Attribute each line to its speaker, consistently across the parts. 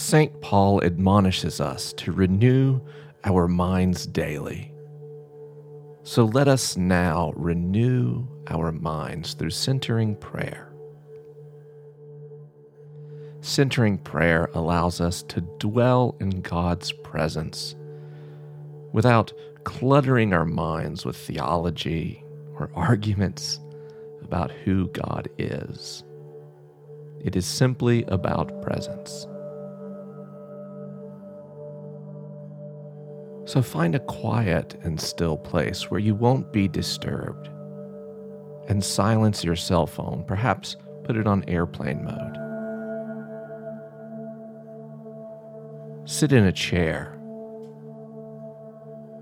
Speaker 1: St. Paul admonishes us to renew our minds daily. So let us now renew our minds through centering prayer. Centering prayer allows us to dwell in God's presence without cluttering our minds with theology or arguments about who God is. It is simply about presence. So find a quiet and still place where you won't be disturbed and silence your cell phone. Perhaps put it on airplane mode. Sit in a chair,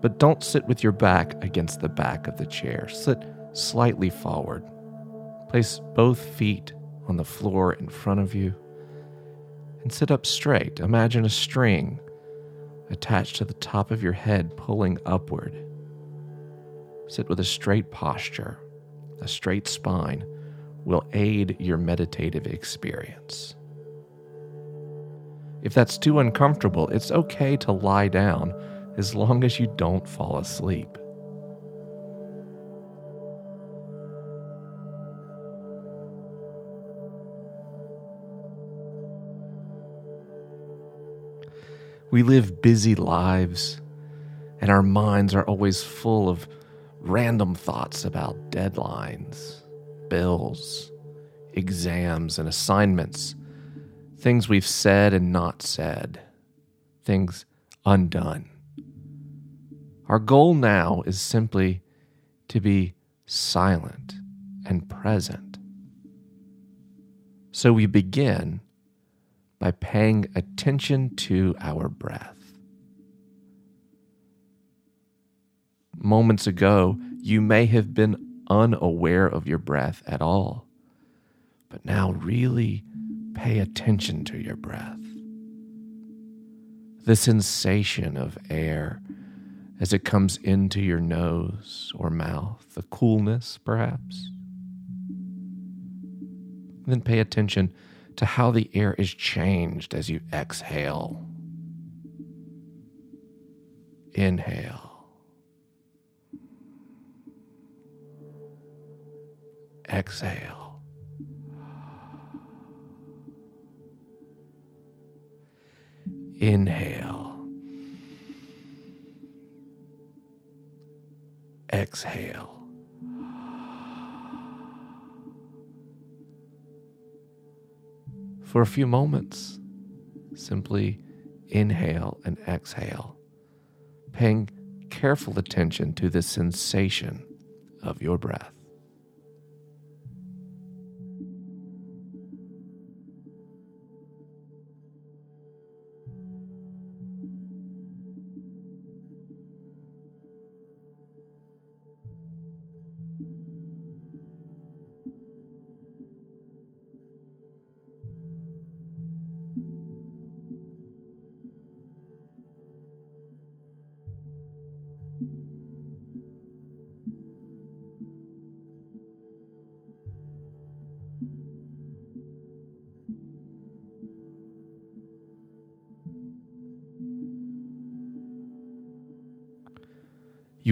Speaker 1: but don't sit with your back against the back of the chair. Sit slightly forward. Place both feet on the floor in front of you and sit up straight. Imagine a string attached to the top of your head pulling upward. Sit with a straight posture. A straight spine will aid your meditative experience. If that's too uncomfortable, it's okay to lie down as long as you don't fall asleep. We live busy lives, and our minds are always full of random thoughts about deadlines, bills, exams, and assignments, things we've said and not said, things undone. Our goal now is simply to be silent and present. So we begin by paying attention to our breath. Moments ago, you may have been unaware of your breath at all, but now really pay attention to your breath. The sensation of air as it comes into your nose or mouth, the coolness perhaps. Then pay attention to how the air is changed as you exhale. Inhale. Exhale. Inhale. Exhale. For a few moments. Simply inhale and exhale, paying careful attention to the sensation of your breath.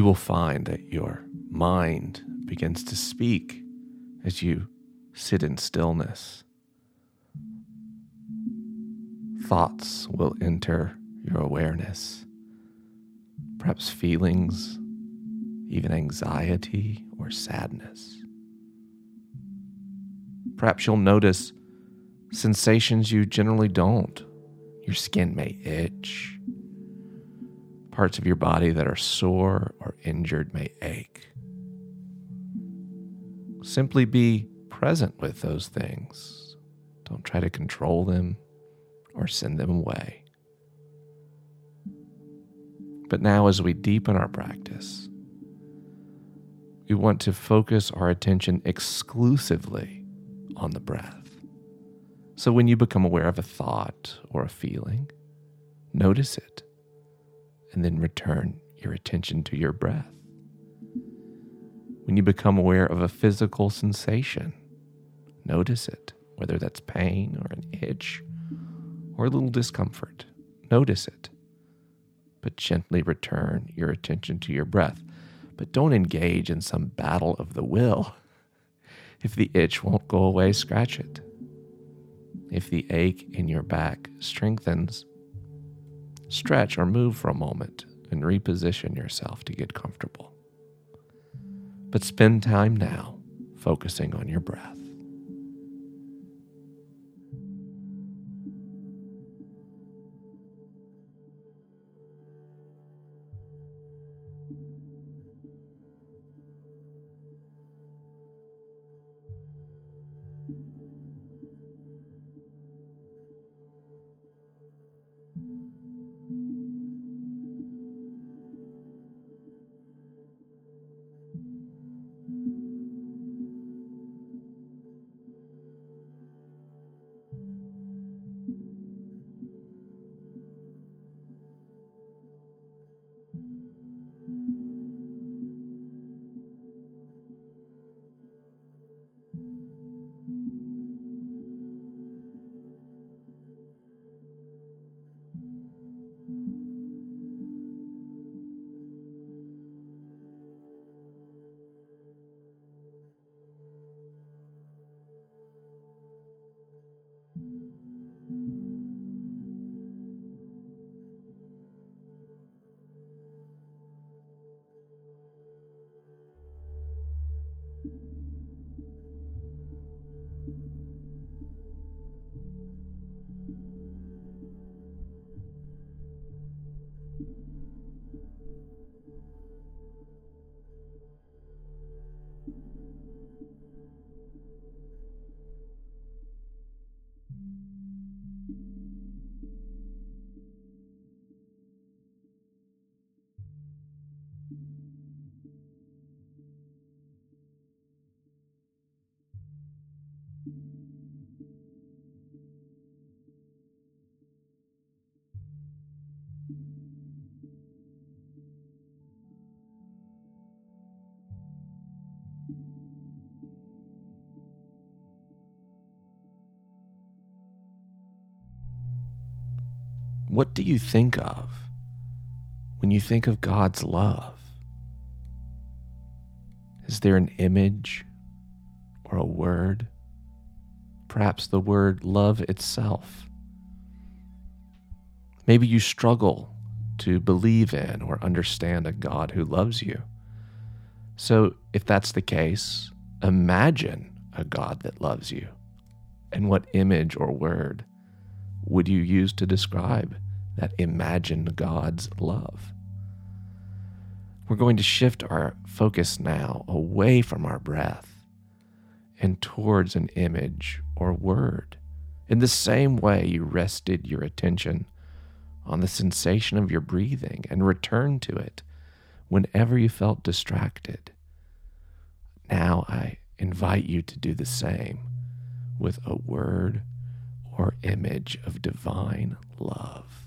Speaker 1: You will find that your mind begins to speak as you sit in stillness. Thoughts will enter your awareness, perhaps feelings, even anxiety or sadness. Perhaps you'll notice sensations you generally don't. Your skin may itch, Parts of your body that are sore or injured may ache. Simply be present with those things. Don't try to control them or send them away. But now, as we deepen our practice, we want to focus our attention exclusively on the breath. So when you become aware of a thought or a feeling, notice it and then return your attention to your breath. When you become aware of a physical sensation, notice it, whether that's pain or an itch or a little discomfort. Notice it, but gently return your attention to your breath. But don't engage in some battle of the will. If the itch won't go away, scratch it. If the ache in your back strengthens, stretch or move for a moment and reposition yourself to get comfortable. But spend time now focusing on your breath. What do you think of when you think of God's love? Is there an image or a word? Perhaps the word love itself. Maybe you struggle to believe in or understand a God who loves you. So, if that's the case, imagine a God that loves you. And what image or word would you use to describe that imagined God's love? We're going to shift our focus now away from our breath and towards an image or word. In the same way you rested your attention on the sensation of your breathing and returned to it whenever you felt distracted. Now I invite you to do the same with a word or image of divine love.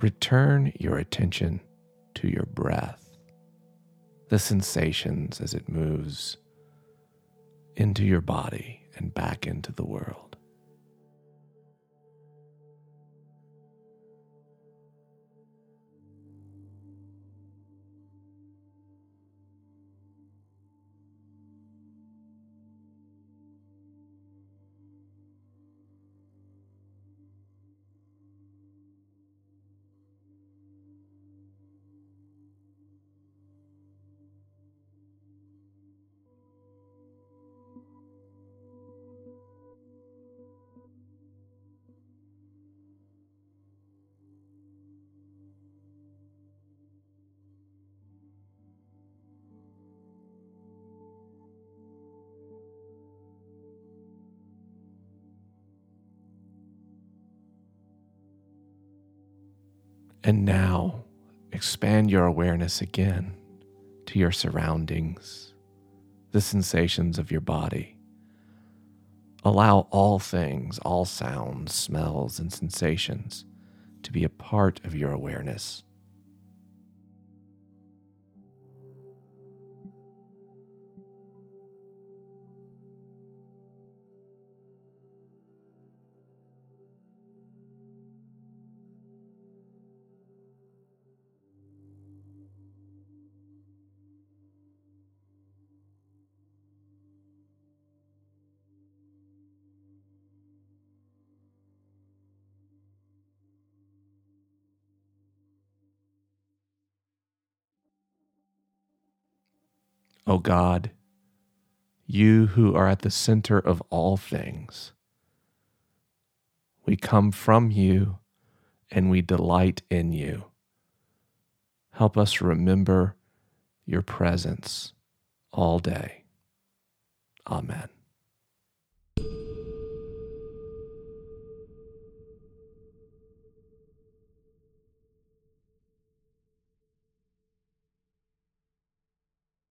Speaker 1: Return your attention to your breath, the sensations as it moves into your body and back into the world. And now expand your awareness again to your surroundings, the sensations of your body. Allow all things, all sounds, smells, and sensations to be a part of your awareness. O God, you who are at the center of all things. We come from you and we delight in you. Help us remember your presence all day. Amen.